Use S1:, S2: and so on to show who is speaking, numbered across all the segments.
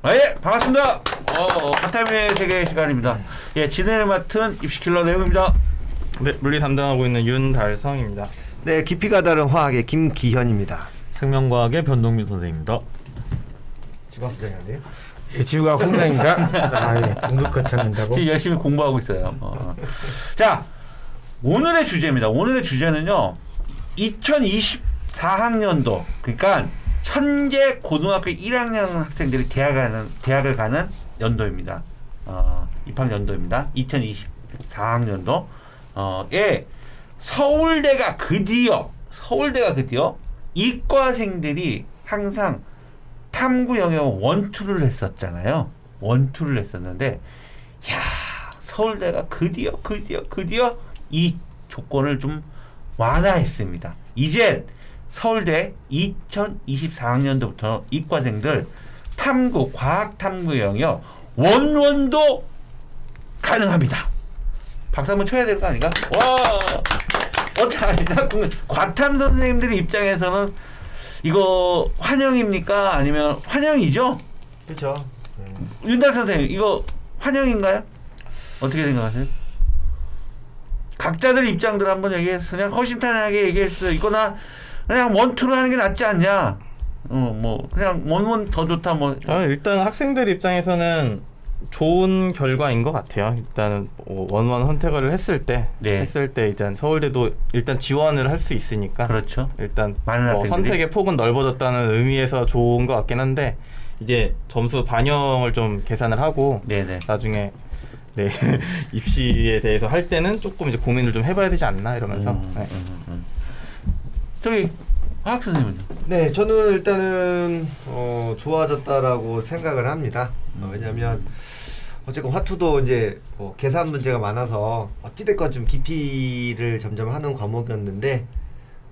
S1: 아, 예, 반갑습니다. 어, 카타미의 세계 시간입니다. 예, 진행을 맡은 입시킬러 내용입니다.
S2: 네, 물리 담당하고 있는 윤달성입니다.
S3: 네, 깊이가 다른 화학의 김기현입니다.
S4: 생명과학의 변동민 선생입니다.
S3: 지방부장이네요.
S5: 예, 지우가 홍명입니다. 아, 예, 등급 거창한다고.
S1: 지금 열심히 공부하고 있어요. 어. 자, 오늘의 주제입니다. 오늘의 주제는요, 2024학년도, 그러니까 현재 고등학교 1학년 학생들이 대학 가는, 대학을 가는 연도입니다. 어, 입학 연도입니다. 2024학년도. 어, 예, 서울대가 드디어, 서울대가 드디어 이과생들이 항상 탐구 영역 원투를 했었잖아요. 원투를 했었는데, 야 서울대가 드디어, 드디어, 드디어 이 조건을 좀 완화했습니다. 이제 서울대 2024학년도부터 이과생들 탐구, 과학 탐구 영역 원원도 가능합니다. 박수 한번 쳐야 되는 거 아닌가? 와! 어떻게 아니나? 과탐 선생님들 입장에서는 이거 환영입니까? 아니면 환영이죠?
S3: 그렇죠.
S1: 윤달 선생님 이거 환영인가요? 어떻게 생각하세요? 각자들 입장들 한번 얘기해서 그냥 허심탄회하게 얘기했어요. 이거나 그냥 원투로 하는 게 낫지 않냐? 어 뭐 그냥 원원 더 좋다 뭐.
S2: 아, 일단 학생들 입장에서는 좋은 결과인 것 같아요. 일단은 뭐 원원 선택을 했을 때
S1: 네.
S2: 했을 때 일단 서울대도 일단 지원을 할 수 있으니까
S1: 그렇죠.
S2: 일단 뭐. 선택의 폭은 넓어졌다는 의미에서 좋은 것 같긴 한데 이제 점수 반영을 좀 계산을 하고
S1: 네네.
S2: 나중에 네 입시에 대해서 할 때는 조금 이제 고민을 좀 해봐야 되지 않나 이러면서
S1: 음,
S2: 네.
S1: 음, 음. 저기 화학 선생님은요?
S3: 네, 저는 일단은 어, 좋아졌다라고 생각을 합니다. 어, 왜냐하면 어쨌건 화투도 이제 뭐 계산 문제가 많아서 어찌됐건 좀 깊이를 점점 하는 과목이었는데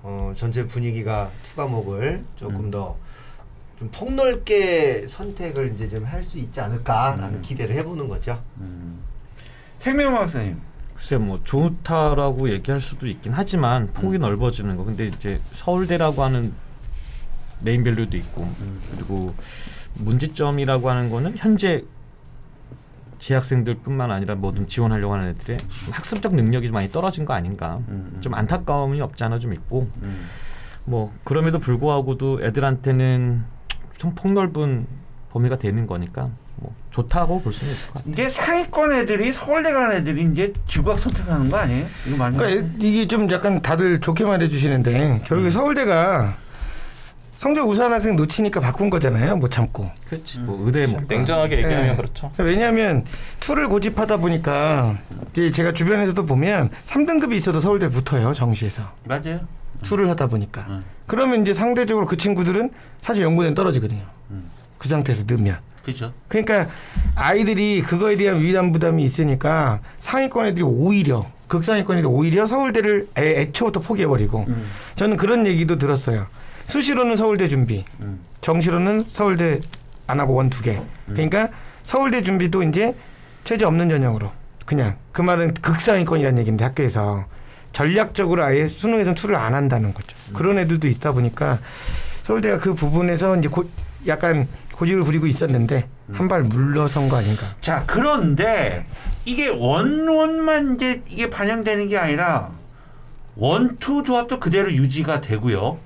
S3: 어, 전체 분위기가 투 과목을 조금
S1: 음.
S3: 더 좀 폭넓게 선택을 이제 좀 할 수 있지 않을까라는
S1: 음.
S3: 기대를 해보는 거죠.
S1: 음. 생명화학 선생님.
S4: 글쎄 뭐 좋다라고 얘기할 수도 있긴 하지만 폭이 넓어지는 거. 근데 이제 서울대라고 하는 네임밸류도 있고
S1: 음.
S4: 그리고 문제점이라고 하는 거는 현재 재학생들뿐만 아니라 뭐든 지원하려고 하는 애들의 학습적 능력이 많이 떨어진 거 아닌가.
S1: 음, 음.
S4: 좀 안타까움이 없지 않아 좀 있고
S1: 음.
S4: 뭐 그럼에도 불구하고도 애들한테는 좀 폭넓은 범위가 되는 거니까 뭐 좋다고 볼 수는 있을 것 같아요.
S1: 이제 상위권 애들이 서울대 가는 애들이 이제 지구학 선택하는 거 아니에요? 이거 맞나요?
S5: 그러니까 이게 좀 약간 다들 좋게 말해 주시는데 결국에 서울대가 성적 우수한 학생 놓치니까 바꾼 거잖아요. 못 참고.
S4: 그렇지. 뭐 의대 뭐
S2: 냉정하게 얘기하면
S5: 네.
S2: 그렇죠.
S5: 왜냐하면 투를 고집하다 보니까 이제 제가 주변에서도 보면 3등급이 있어도 서울대 붙어요 정시에서
S1: 맞아요.
S5: 투를 하다 보니까
S1: 음.
S5: 그러면 이제 상대적으로 그 친구들은 사실 연구는 떨어지거든요.
S1: 음.
S5: 그 상태에서 넣으면.
S1: 그렇죠.
S5: 그러니까 아이들이 그거에 대한 위담 부담이 있으니까 상위권 애들이 오히려 극상위권 애들이 오히려 서울대를 애, 애초부터 포기해버리고
S1: 음.
S5: 저는 그런 얘기도 들었어요. 수시로는 서울대 준비,
S1: 음.
S5: 정시로는 서울대 안 하고 원 두 개. 그러니까 서울대 준비도 이제 최저 없는 전형으로 그냥 그 말은 극상위권이라는 얘기인데 학교에서 전략적으로 아예 수능에선 투를 안 한다는 거죠. 그런 애들도 있다 보니까 서울대가 그 부분에서 이제 고, 약간 고집을 부리고 있었는데 한 발 물러선 거 아닌가.
S1: 자 그런데 이게 원원만 이제 이게 반영되는 게 아니라 원투 조합도 그대로 유지가 되고요.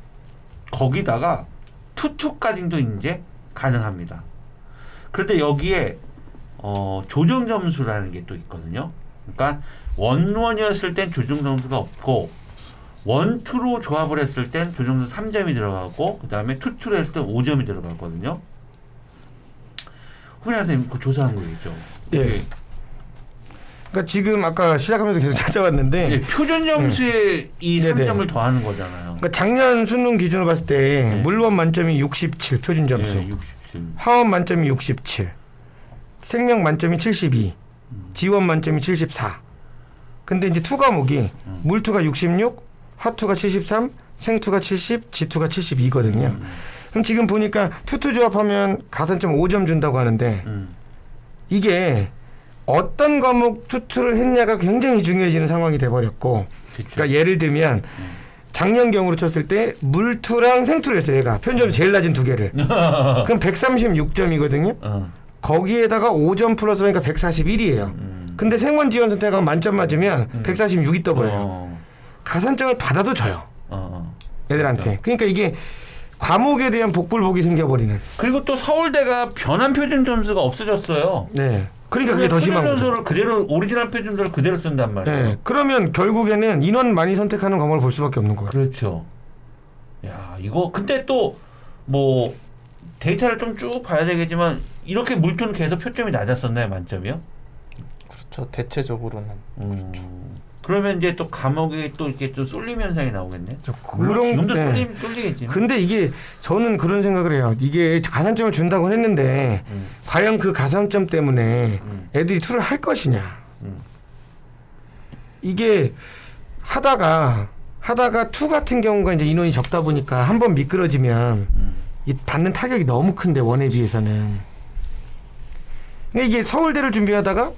S1: 거기다가 투투까지도 이제 가능합니다. 그런데 여기에 어, 조정 점수라는 게 또 있거든요. 그러니까 원원이었을 땐 조정 점수가 없고 원투로 조합을 했을 땐 조정 점수 3점이 들어가고 그다음에 투투로 했을 때 5점이 들어갔거든요. 후배 선생님 그 조사한 거겠죠.
S5: 예. 그러니까 지금 아까 시작하면서 계속 찾아봤는데
S1: 예, 표준 점수에 이
S5: 네네.
S1: 3점을 더하는 거잖아요.
S5: 그러니까 작년 수능 기준으로 봤을 때
S1: 네.
S5: 물원 만점이 67 표준 점수,
S1: 예, 67.
S5: 화원 만점이 67, 생명 만점이 72, 지원 만점이 74. 근데 이제 투 과목이
S1: 음.
S5: 물투가 66, 화투가 73, 생투가 70, 지투가 72거든요.
S1: 음,
S5: 그럼 지금 보니까 투투 조합하면 가산점 5점 준다고 하는데
S1: 음,
S5: 이게 어떤 과목 투투를 했냐가 굉장히 중요해지는 상황이 돼버렸고
S1: 그렇죠.
S5: 그러니까 예를 들면
S1: 음.
S5: 작년 걸로 쳤을 때 물투랑 생투를 했어요. 얘가 표점이 제일 낮은 두 개를. 그럼 136점이거든요.
S1: 어.
S5: 거기에다가 5점 플러스 하니까 141이에요.
S1: 음.
S5: 근데 생원 지원 선택하고 만점 맞으면 146이 떠버려요.
S1: 어.
S5: 가산점을 받아도 져요.
S1: 어.
S5: 애들한테. 그러니까 이게 과목에 대한 복불복이 생겨버리는.
S1: 그리고 또 서울대가 변환 표준 점수가 없어졌어요.
S5: 네. 그러니까 그게 더 심한
S1: 표준
S5: 거죠.
S1: 점수를 그대로 오리지널 표준 점수를 그대로 쓴단 말이에요.
S5: 네. 그러면 결국에는 인원 많이 선택하는 과목을 볼 수밖에 없는 거예요.
S1: 그렇죠. 야 이거 근데 또 뭐 데이터를 좀 쭉 봐야 되겠지만 이렇게 물투는 계속 표점이 낮았었나요 만점이요?
S2: 그렇죠. 대체적으로는
S1: 음. 그 러면 이제 또 감옥에 또 이렇게 또 쏠림 현상이 나오겠네.
S5: 그런
S1: 지금도
S5: 네.
S1: 쏠림 쏠리겠지만.
S5: 근데 이게 저는 그런 생각을 해요. 이게 가산점을 준다고 했는데
S1: 음.
S5: 과연 그 가산점 때문에
S1: 음.
S5: 애들이 투를 할 것이냐.
S1: 음.
S5: 이게 하다가 하다가 투 같은 경우가 이제 인원이 적다 보니까 한 번 미끄러지면
S1: 음.
S5: 이 받는 타격이 너무 큰데 원에 비해서는. 그러니까 이게 서울대를 준비하다가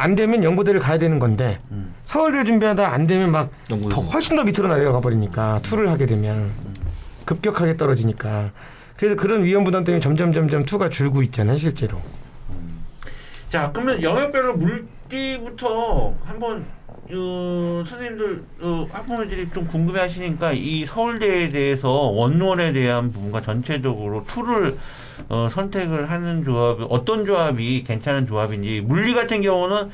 S5: 안 되면 연고대를 가야 되는 건데
S1: 음.
S5: 서울대 준비하다 안 되면 막 더. 훨씬 더 밑으로 내려가 버리니까 투를 하게 되면 급격하게 떨어지니까 그래서 그런 위험 부담 때문에 점점 점점 투가 줄고 있잖아요 실제로.
S1: 자 그러면 영역별로 물리부터 한번 어, 선생님들 어, 학부모들이 좀 궁금해하시니까 이 서울대에 대해서 원론에 대한 부분과 전체적으로 투를 어, 선택을 하는 조합 어떤 조합이 괜찮은 조합인지 물리 같은 경우는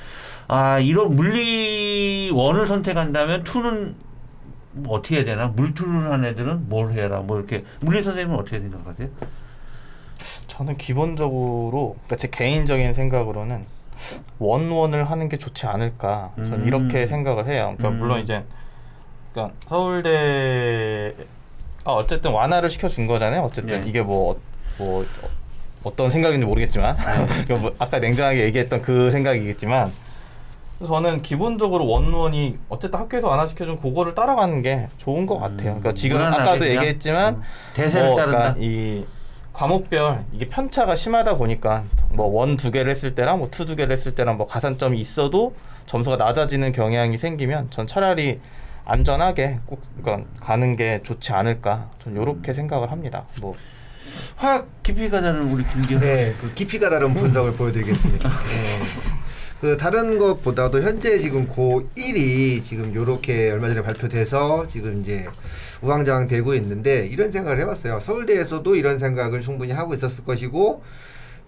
S1: 아 이런 물리 원을 선택한다면 투는 뭐 어떻게 해야 되나 물투를 한 애들은 뭘 해라 뭐 이렇게 물리 선생님은 어떻게 생각하세요?
S2: 저는 기본적으로 그러니까 제 개인적인 생각으로는 원원을 하는 게 좋지 않을까 저는
S1: 음.
S2: 이렇게 생각을 해요. 그러니까
S1: 음.
S2: 물론 이제 그러니까 서울대 아 어쨌든 완화를 시켜준 거잖아요. 어쨌든
S1: 네.
S2: 이게 뭐 뭐 어떤 생각인지 모르겠지만 그러니까 뭐 아까 냉정하게 얘기했던 그 생각이겠지만 저는 기본적으로 원원이 어쨌든 학교에서 완화 시켜준 그거를 따라가는 게 좋은 것 같아요. 그러니까 지금
S1: 무난하게
S2: 아까도
S1: 그냥?
S2: 얘기했지만
S1: 음. 대세를
S2: 뭐,
S1: 따른다.
S2: 그러니까 이 과목별 이게 편차가 심하다 보니까 뭐 one 두 개를 했을 때랑 뭐 two 두 개를 했을 때랑 뭐 가산점이 있어도 점수가 낮아지는 경향이 생기면 전 차라리 안전하게 꼭 그러니까 가는 게 좋지 않을까 전 이렇게 생각을 합니다. 뭐
S1: 화학 깊이가 다른 우리 김기현
S3: 네, 그 깊이가 다른 분석을 보여드리겠습니다. 네. 그 다른 것보다도 현재 지금 고 1이 지금 요렇게 얼마 전에 발표돼서 지금 이제 우왕좌왕 되고 있는데 이런 생각을 해봤어요. 서울대에서도 이런 생각을 충분히 하고 있었을 것이고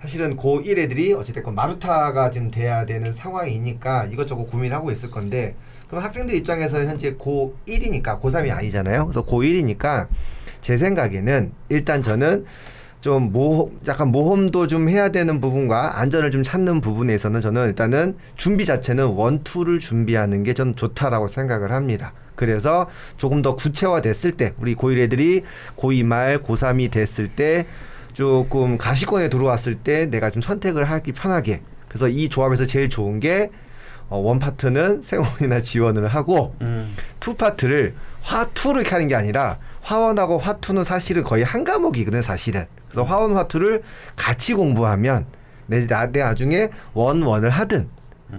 S3: 사실은 고1 애들이 어찌됐건 마루타가 지금 돼야 되는 상황이니까 이것저것 고민하고 있을 건데 그럼 학생들 입장에서 현재 고 1이니까 고 3이 아니잖아요. 그래서 고 1이니까 제 생각에는 일단 저는 좀 모, 약간 모험도 좀 해야 되는 부분과 안전을 좀 찾는 부분에서는 저는 일단은 준비 자체는 원투를 준비하는 게전 좋다라고 생각을 합니다. 그래서 조금 더 구체화 됐을 때 우리 고1 애들이 고2 말 고3이 됐을 때 조금 가시권에 들어왔을 때 내가 좀 선택을 하기 편하게 그래서 이 조합에서 제일 좋은 게 어, 원 파트는 생원이나 지원을 하고
S1: 음.
S3: 투 파트를 화투를 이렇게 하는 게 아니라 화원하고 화투는 사실은 거의 한 과목이거든 사실은. 그래서 화one 화two를 같이 공부하면 내, 나, 내 나중에 one one을 하든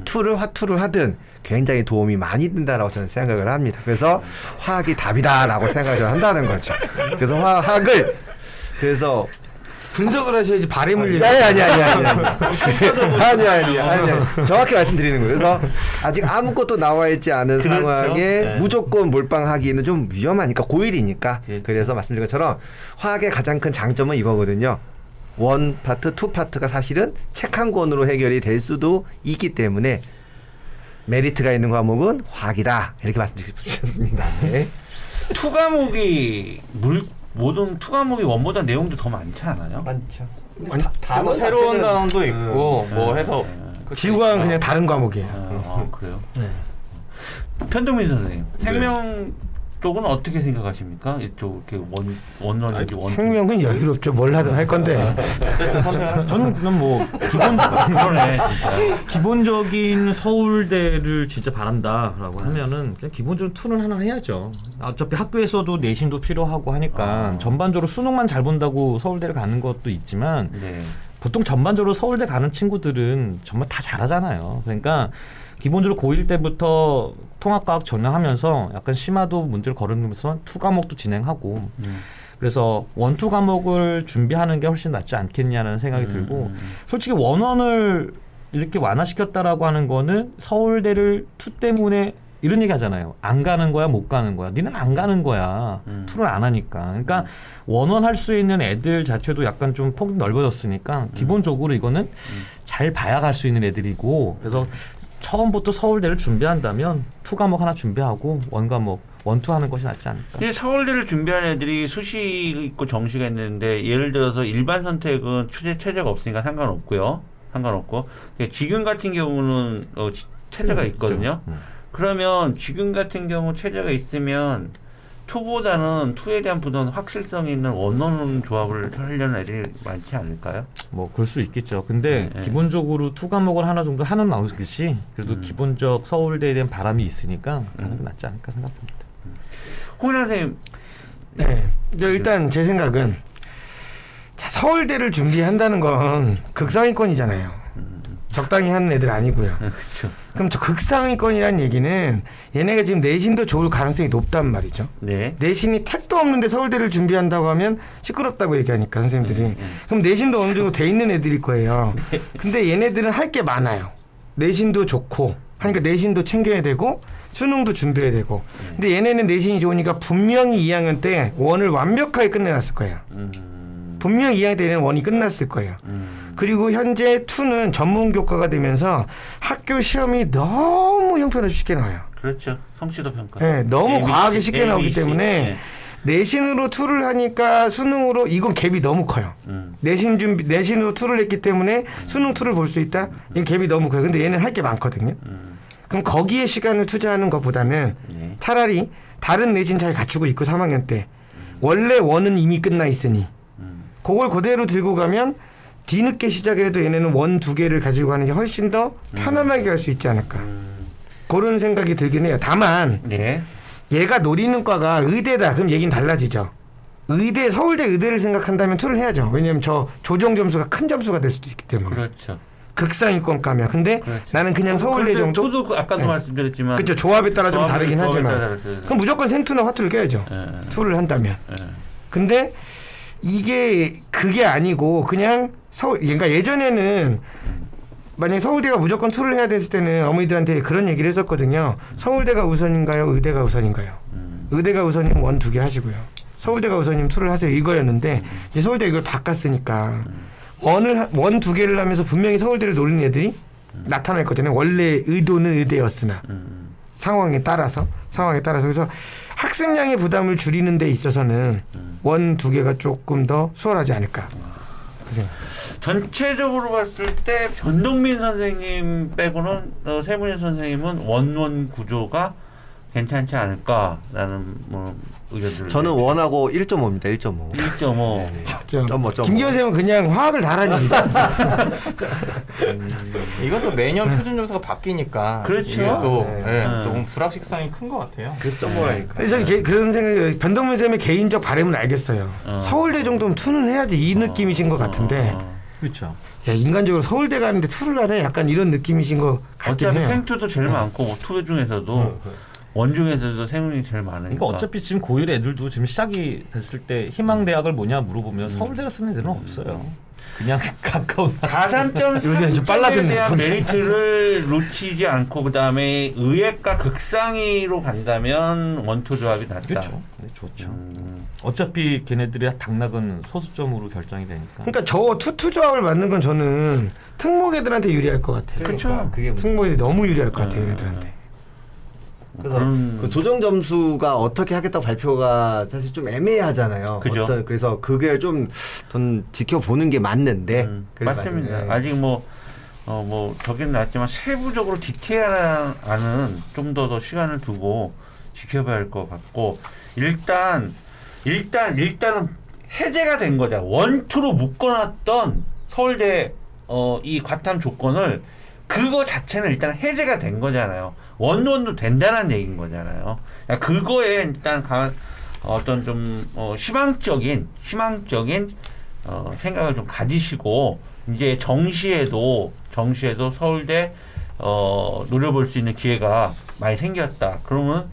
S3: 투를 화투를 하든 굉장히 도움이 많이 된다라고 저는 생각을 합니다. 그래서 화학이 답이다라고 생각을 한다는 거죠. 그래서 화학을 그래서
S5: 분석을 하셔야지 바램을 얘기.
S3: 아니 아니 아니 아니 아니 아니 아니 정확히 말씀드리는 거예요. 그래서 아직 아무것도 나와 있지 않은
S1: 그렇죠?
S3: 상황에
S1: 네.
S3: 무조건 몰빵하기는 좀 위험하니까 고일이니까
S1: 그렇죠.
S3: 그래서 말씀드린 것처럼 화학의 가장 큰 장점은 이거거든요. one 파트, two 파트가 사실은 책 한 권으로 해결이 될 수도 있기 때문에 메리트가 있는 과목은 화학이다 이렇게 말씀드리고 싶습니다. 네.
S1: two 과목이 물 모든 two 과목이 one보다 내용도 더 많지 않아요?
S3: 많죠.
S5: 아니,
S3: 단어
S2: 뭐 새로운
S3: 자체는-
S2: 단원도 있고
S1: 음.
S2: 뭐
S1: 네.
S2: 해서
S1: 네.
S2: 그-
S5: 지구과는 그냥 다른 과목이에요.
S1: 아, 아, 그래요.
S5: 네.
S1: 편동민 선생님, 생명 쪽은 어떻게 생각하십니까? 이쪽 이렇게 원 원론인지 원
S5: 생명은 여유롭죠. 뭘 하든 할 건데.
S2: 선택을
S4: 저는 그냥 뭐 기본
S1: 그러네 진짜.
S4: 기본적인 서울대를 진짜 바란다라고 하면은 그냥 기본적으로 투는 하나 해야죠. 어차피 학교에서도 내신도 필요하고 하니까
S1: 아.
S4: 전반적으로 수능만 잘 본다고 서울대를 가는 것도 있지만
S1: 네.
S4: 보통 전반적으로 서울대 가는 친구들은 정말 다 잘하잖아요. 그러니까 기본적으로 고1 때부터 통합과학 전형하면서 약간 심화도 문제를 거론하면서 two 과목도 진행하고
S1: 음.
S4: 그래서 one two 과목을 준비하는 게 훨씬 낫지 않겠냐는 생각이
S1: 음,
S4: 들고
S1: 음, 음.
S4: 솔직히 one one을 이렇게 완화시켰다라고 하는 거는 서울대를 two 때문에 이런 얘기 하잖아요. 안 가는 거야, 못 가는 거야. 니는 안 가는 거야.
S1: 음.
S4: two를 안 하니까. 그러니까 one one 할 수 있는 애들 자체도 약간 좀폭 넓어졌으니까
S1: 음.
S4: 기본적으로 이거는 잘 봐야 갈 수 있는 애들이고 그래서 처음부터 서울대를 준비한다면 two 과목 하나 준비하고 one 과목 one two 하는 것이 낫지 않을까.
S1: 근데 서울대를 준비하는 애들이 수시 있고 정시가 있는데 예를 들어서 일반 선택은 최저 최저가 없으니까 상관없고요. 상관없고 지금 같은 경우는 어, 최- 최저가 있거든요.
S4: 음.
S1: 그러면 지금 같은 경우 최저가 있으면 two보다는 two에 대한 부분 확실성 있는 one one 조합을 하려는 애들이 많지 않을까요?
S4: 뭐 그럴 수 있겠죠. 근데
S1: 네, 네.
S4: 기본적으로 two 과목을 하나 정도 하는 나오듯이 그래도
S1: 음.
S4: 기본적 서울대에 대한 바람이 있으니까 하는 게 낫지 않을까 생각합니다.
S1: 홍인환 선생님
S5: 네. 일단 제 생각은 자, 서울대를 준비한다는 건 극상위권이잖아요. 적당히 하는 애들 아니고요.
S1: 그렇죠.
S5: 그럼 저 극상위권이라는 얘기는 얘네가 지금 내신도 좋을 가능성이 높단 말이죠.
S1: 네.
S5: 내신이 택도 없는데 서울대를 준비한다고 하면 시끄럽다고 얘기하니까 선생님들이
S1: 네.
S5: 그럼 내신도 어느 정도 돼 있는 애들일 거예요. 근데 얘네들은 할 게 많아요. 내신도 좋고 하니까 내신도 챙겨야 되고 수능도 준비해야 되고 근데 얘네는 내신이 좋으니까 분명히 2학년 때 one을 완벽하게 끝내놨을 거예요.
S1: 음,
S5: 분명히 2학년 때는 one이 끝났을 거예요.
S1: 음,
S5: 그리고 현재 two는 전문 교과가 되면서 학교 시험이 너무 형편없이 쉽게 나와요.
S1: 그렇죠. 성취도 평가.
S5: 네, 너무
S1: ABC,
S5: 과하게 쉽게 나오기
S1: ABC.
S5: 때문에
S1: 네.
S5: 내신으로 two를 하니까 수능으로 이건 갭이 너무 커요.
S1: 음,
S5: 내신 준비 내신으로 two를 했기 때문에 수능 two를 볼수 있다. 이건 갭이 너무 커요. 근데 얘는 할 게 많거든요.
S1: 음,
S5: 그럼 거기에 시간을 투자하는 것보다는
S1: 네.
S5: 차라리 다른 내신 잘 갖추고 있고 3학년 때 원래 one은 이미 끝나 있으니
S1: 음,
S5: 그걸 그대로 들고 가면 뒤늦게 시작을 해도 얘네는 one 두 개를 가지고 가는 게 훨씬 더 편안하게 갈수 있지 않을까. 그런 생각이 들긴 해요. 다만
S1: 네.
S5: 얘가 노리는 과가 의대다. 그럼 얘기는 달라지죠. 의대 서울대 의대를 생각한다면 two를 해야죠. 왜냐하면 저 조정 점수가 큰 점수가 될 수도 있기 때문에.
S1: 그렇죠.
S5: 극상위권과면. 근데
S1: 그렇죠.
S5: 나는 그냥 서울대 정도.
S1: 저도 그 아까도
S5: 네.
S1: 말씀드렸지만
S5: 그렇죠. 조합에 따라 좀
S1: 조합을-
S5: 다르긴 하지만.
S1: 따라.
S5: 그럼 무조건 생투나 화투를 껴야죠.
S1: 예,
S5: two를 한다면.
S1: 예.
S5: 근데 이게 그게 아니고 그냥 서울 그러니까 예전에는 만약에 서울대가 무조건 two를 해야 됐을 때는 어머니들한테 그런 얘기를 했었거든요. 서울대가 우선인가요? 의대가 우선인가요?
S1: 음,
S5: 의대가 우선이면 one 두 개 하시고요. 서울대가 우선이면 two를 하세요. 이거였는데 이제 서울대 이걸 바꿨으니까 원을 원 두 개를 하면서 분명히 서울대를 노리는 애들이 나타날 거잖아요. 원래 의도는 의대였으나
S1: 음,
S5: 상황에 따라서 상황에 따라서 그래서 학습량의 부담을 줄이는 데 있어서는 원 두 개가 조금 더 수월하지 않을까. 그 생각.
S1: 전체적으로 봤을 때 변동민 선생님 빼고는 어, 세문희 선생님은 원원 구조가 괜찮지 않을까라는 뭐 의견들을
S3: 저는 원하고 1.5입니다. 1.5.
S1: 1.5
S5: 저,
S3: 점오, 점오.
S5: 김기현 쌤은 그냥 화학을 달아줍니다.
S2: 이것도 매년 표준 점수가 바뀌니까
S1: 그렇죠.
S2: 또
S3: 네.
S2: 예,
S1: 네.
S2: 조금 불확실성이 큰 것 같아요.
S3: 그래서 점오라니까.
S5: 그래서 저는 개- 그런 생각이 변동민 쌤의 개인적 바람은 알겠어요.
S1: 어.
S5: 서울대 정도면 투는 해야지 이 느낌이신 것 같은데
S1: 어,
S4: 그렇죠.
S5: 야 인간적으로 서울대 가는데 투를 하네 약간 이런 느낌이신 것 같긴
S1: 어차피
S5: 해요.
S1: 생투도 제일 많고 뭐 two 중에서도 one 중에서도 생one이 제일 많으니까
S4: 그러니까 어차피 지금 고1 애들도 지금 시작이 됐을 때 희망 대학을 뭐냐 물어보면 서울대를 쓰는 애들은 없어요. 그냥 가까운
S1: 가산점
S5: 요새는 좀 빨라졌네,
S1: 대한. 메리트를 놓치지 않고 그다음에 의학과 극상위로 간다면 one two 조합이 낫다.
S4: 그렇죠. 네, 좋죠.
S1: 음,
S4: 어차피 걔네들의 당락은 소수점으로 결정이 되니까.
S5: 그러니까 저 two two 조합을 맞는 건 저는 특목 애들한테 유리할 것 같아요.
S1: 그렇죠.
S3: 그게 문제.
S5: 특목 애들이 너무 유리할 것 같아요
S1: 음.
S5: 얘네들한테.
S3: 그래서
S1: 그런-
S3: 그 조정 점수가 어떻게 하겠다고 발표가 사실 좀 애매하잖아요.
S1: 그죠.
S3: 어떤- 그래서 그게 좀전 지켜보는 게 맞는데.
S1: 음, 맞습니다.
S3: 네.
S1: 아직 뭐, 어, 뭐, 저긴 낫지만 세부적으로 디테일한은 좀 더 더 시간을 두고 지켜봐야 할 것 같고, 일단, 일단, 일단은 해제가 된 거죠. 원투로 묶어놨던 서울대, 어, 이 과탐 조건을 그거 자체는 일단 해제가 된 거잖아요. 원원도 된다는 얘기인 거잖아요. 그러니까 그거에 일단 가, 어떤 좀 어, 희망적인 희망적인 어, 생각을 좀 가지시고 이제 정시에도 정시에도 서울대 어, 노려볼 수 있는 기회가 많이 생겼다. 그러면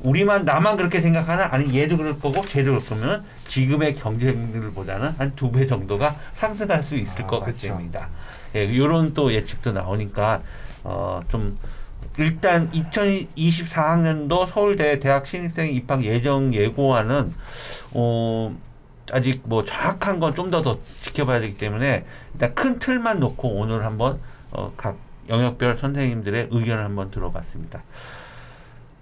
S1: 우리만 나만 그렇게 생각하나? 아니 얘도 그럴 거고 쟤도 그럴 거면 지금의 경쟁률보다는 한 두 배 정도가 상승할 수 있을
S3: 아,
S1: 것
S3: 그렇죠.
S1: 같습니다. 예, 이런 또 예측도 나오니까 어, 좀 일단 2024학년도 서울대 대학 신입생 입학 예정 예고와는 어, 아직 뭐 정확한 건 좀 더 더 지켜봐야 되기 때문에 일단 큰 틀만 놓고 오늘 한번 어, 각 영역별 선생님들의 의견을 한번 들어봤습니다.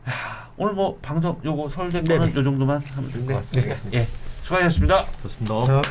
S1: 하, 오늘 뭐 방송 요거 서울대 거는. 요 정도만 하면 될것
S3: 네,
S1: 같습니다. 예, 수고하셨습니다.
S4: 좋습니다.
S5: 자,